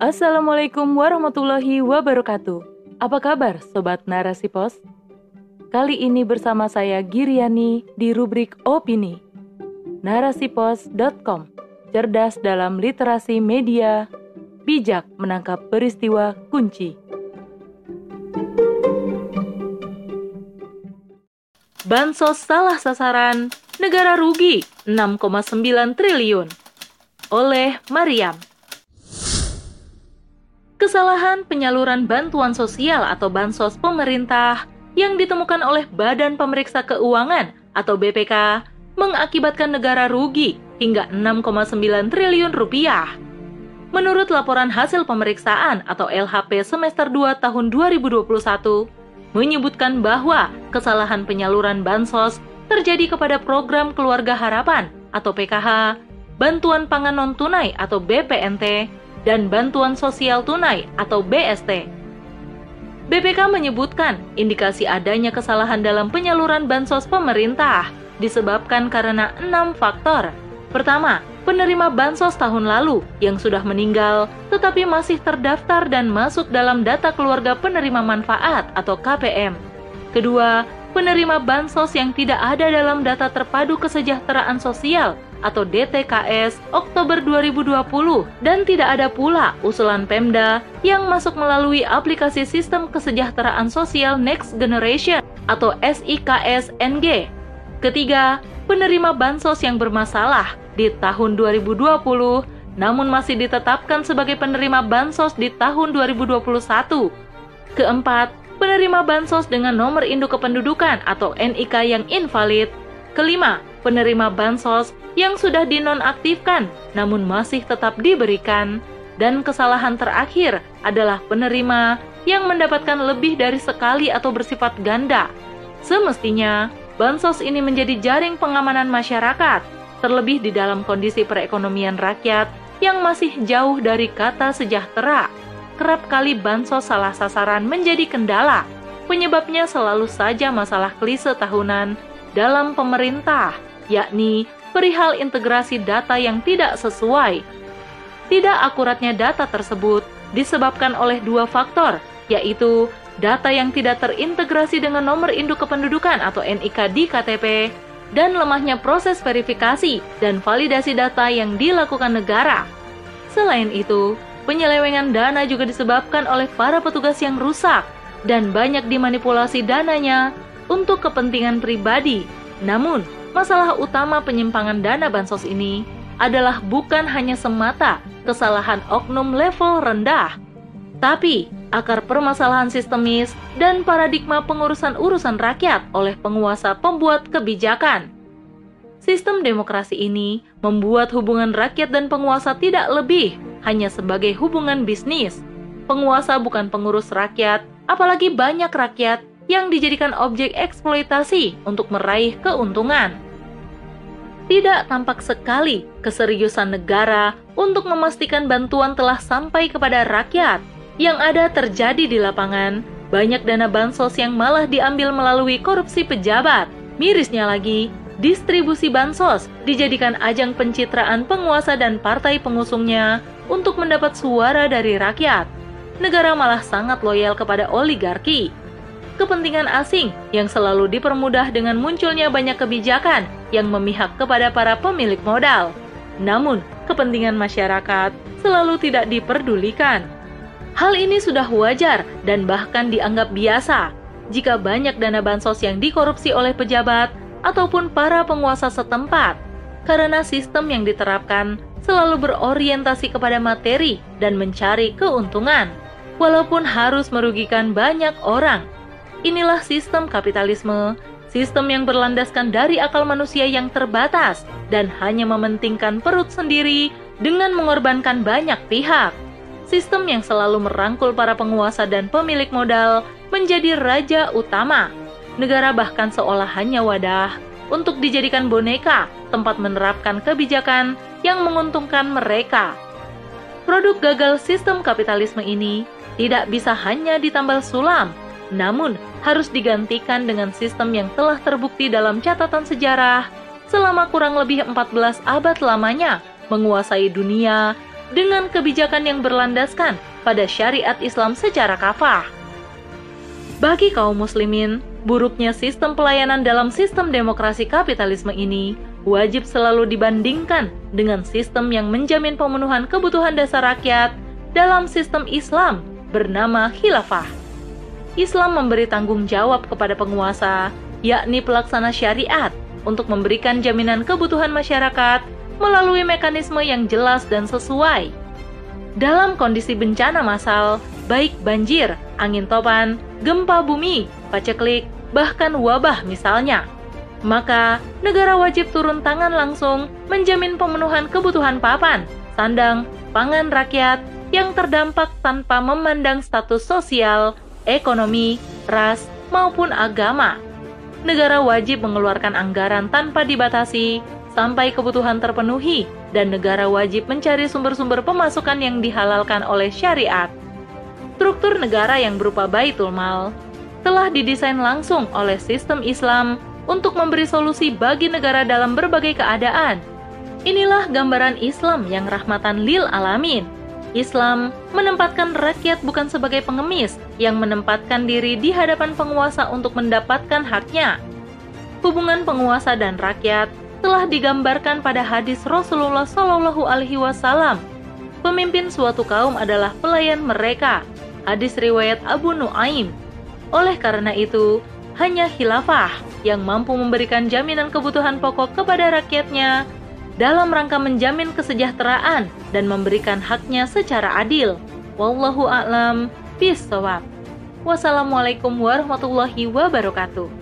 Assalamualaikum warahmatullahi wabarakatuh. Apa kabar Sobat Narasi Pos? Kali ini bersama saya Giriani di rubrik Opini. Narasipos.com Cerdas dalam literasi media, bijak menangkap peristiwa kunci. Bansos salah sasaran, negara rugi 6,9 triliun. Oleh Mariam. Kesalahan penyaluran bantuan sosial atau bansos pemerintah yang ditemukan oleh Badan Pemeriksa Keuangan atau BPK mengakibatkan negara rugi hingga 6,9 triliun rupiah. Menurut laporan hasil pemeriksaan atau LHP semester 2 tahun 2021, menyebutkan bahwa kesalahan penyaluran bansos terjadi kepada program Keluarga Harapan atau PKH, bantuan pangan non-tunai atau BPNT, dan bantuan sosial tunai atau BST. BPK menyebutkan indikasi adanya kesalahan dalam penyaluran bansos pemerintah disebabkan karena enam faktor. Pertama, penerima bansos tahun lalu yang sudah meninggal tetapi masih terdaftar dan masuk dalam data keluarga penerima manfaat atau KPM. Kedua, penerima bansos yang tidak ada dalam data terpadu kesejahteraan sosial atau DTKS Oktober 2020 dan tidak ada pula usulan Pemda yang masuk melalui aplikasi Sistem Kesejahteraan Sosial Next Generation atau SIKS NG. Ketiga, penerima bansos yang bermasalah di tahun 2020 namun masih ditetapkan sebagai penerima bansos di tahun 2021. Keempat, penerima bansos dengan nomor induk kependudukan atau NIK yang invalid. Kelima, penerima bansos yang sudah dinonaktifkan namun masih tetap diberikan. Dan kesalahan terakhir adalah penerima yang mendapatkan lebih dari sekali atau bersifat ganda. Semestinya, bansos ini menjadi jaring pengamanan masyarakat, terlebih di dalam kondisi perekonomian rakyat yang masih jauh dari kata sejahtera. Kerap kali bansos salah sasaran menjadi kendala. Penyebabnya selalu saja masalah klise tahunan dalam pemerintah, yakni perihal integrasi data yang tidak sesuai. Tidak akuratnya data tersebut disebabkan oleh dua faktor, yaitu data yang tidak terintegrasi dengan nomor induk kependudukan atau NIK di KTP, dan lemahnya proses verifikasi dan validasi data yang dilakukan negara. Selain itu, penyelewengan dana juga disebabkan oleh para petugas yang rusak dan banyak dimanipulasi dananya untuk kepentingan pribadi. Namun, masalah utama penyimpangan dana bansos ini adalah bukan hanya semata kesalahan oknum level rendah, tapi akar permasalahan sistemis dan paradigma pengurusan urusan rakyat oleh penguasa pembuat kebijakan. Sistem demokrasi ini membuat hubungan rakyat dan penguasa tidak lebih hanya sebagai hubungan bisnis. Penguasa bukan pengurus rakyat, apalagi banyak rakyat yang dijadikan objek eksploitasi untuk meraih keuntungan. Tidak tampak sekali keseriusan negara untuk memastikan bantuan telah sampai kepada rakyat. Yang ada terjadi di lapangan, banyak dana bansos yang malah diambil melalui korupsi pejabat. Mirisnya lagi, distribusi bansos dijadikan ajang pencitraan penguasa dan partai pengusungnya untuk mendapat suara dari rakyat. Negara malah sangat loyal kepada oligarki kepentingan asing yang selalu dipermudah dengan munculnya banyak kebijakan yang memihak kepada para pemilik modal. Namun, kepentingan masyarakat selalu tidak diperdulikan. Hal ini sudah wajar dan bahkan dianggap biasa jika banyak dana bansos yang dikorupsi oleh pejabat ataupun para penguasa setempat, karena sistem yang diterapkan selalu berorientasi kepada materi dan mencari keuntungan, walaupun harus merugikan banyak orang Inilah sistem kapitalisme, sistem yang berlandaskan dari akal manusia yang terbatas dan hanya mementingkan perut sendiri dengan mengorbankan banyak pihak. Sistem yang selalu merangkul para penguasa dan pemilik modal menjadi raja utama. Negara bahkan seolah hanya wadah untuk dijadikan boneka tempat menerapkan kebijakan yang menguntungkan mereka. Produk gagal sistem kapitalisme ini tidak bisa hanya ditambal sulam, namun harus digantikan dengan sistem yang telah terbukti dalam catatan sejarah selama kurang lebih 14 abad lamanya menguasai dunia dengan kebijakan yang berlandaskan pada syariat Islam secara kafah. Bagi kaum muslimin, buruknya sistem pelayanan dalam sistem demokrasi kapitalisme ini wajib selalu dibandingkan dengan sistem yang menjamin pemenuhan kebutuhan dasar rakyat dalam sistem Islam bernama khilafah. Islam memberi tanggung jawab kepada penguasa, yakni pelaksana syariat, untuk memberikan jaminan kebutuhan masyarakat melalui mekanisme yang jelas dan sesuai. Dalam kondisi bencana massal, baik banjir, angin topan, gempa bumi, paceklik, bahkan wabah misalnya. Maka, negara wajib turun tangan langsung menjamin pemenuhan kebutuhan papan, sandang, pangan rakyat yang terdampak tanpa memandang status sosial, ekonomi, ras, maupun agama. Negara wajib mengeluarkan anggaran tanpa dibatasi sampai kebutuhan terpenuhi dan negara wajib mencari sumber-sumber pemasukan yang dihalalkan oleh syariat. Struktur negara yang berupa Baitul Mal telah didesain langsung oleh sistem Islam untuk memberi solusi bagi negara dalam berbagai keadaan. Inilah gambaran Islam yang rahmatan lil alamin. Islam menempatkan rakyat bukan sebagai pengemis yang menempatkan diri di hadapan penguasa untuk mendapatkan haknya. Hubungan penguasa dan rakyat telah digambarkan pada hadis Rasulullah Shallallahu Alaihi Wasallam. Pemimpin suatu kaum adalah pelayan mereka, hadis riwayat Abu Nuaim. Oleh karena itu, hanya khilafah yang mampu memberikan jaminan kebutuhan pokok kepada rakyatnya dalam rangka menjamin kesejahteraan dan memberikan haknya secara adil. Wallahu a'lam bishawab. Wassalamualaikum warahmatullahi wabarakatuh.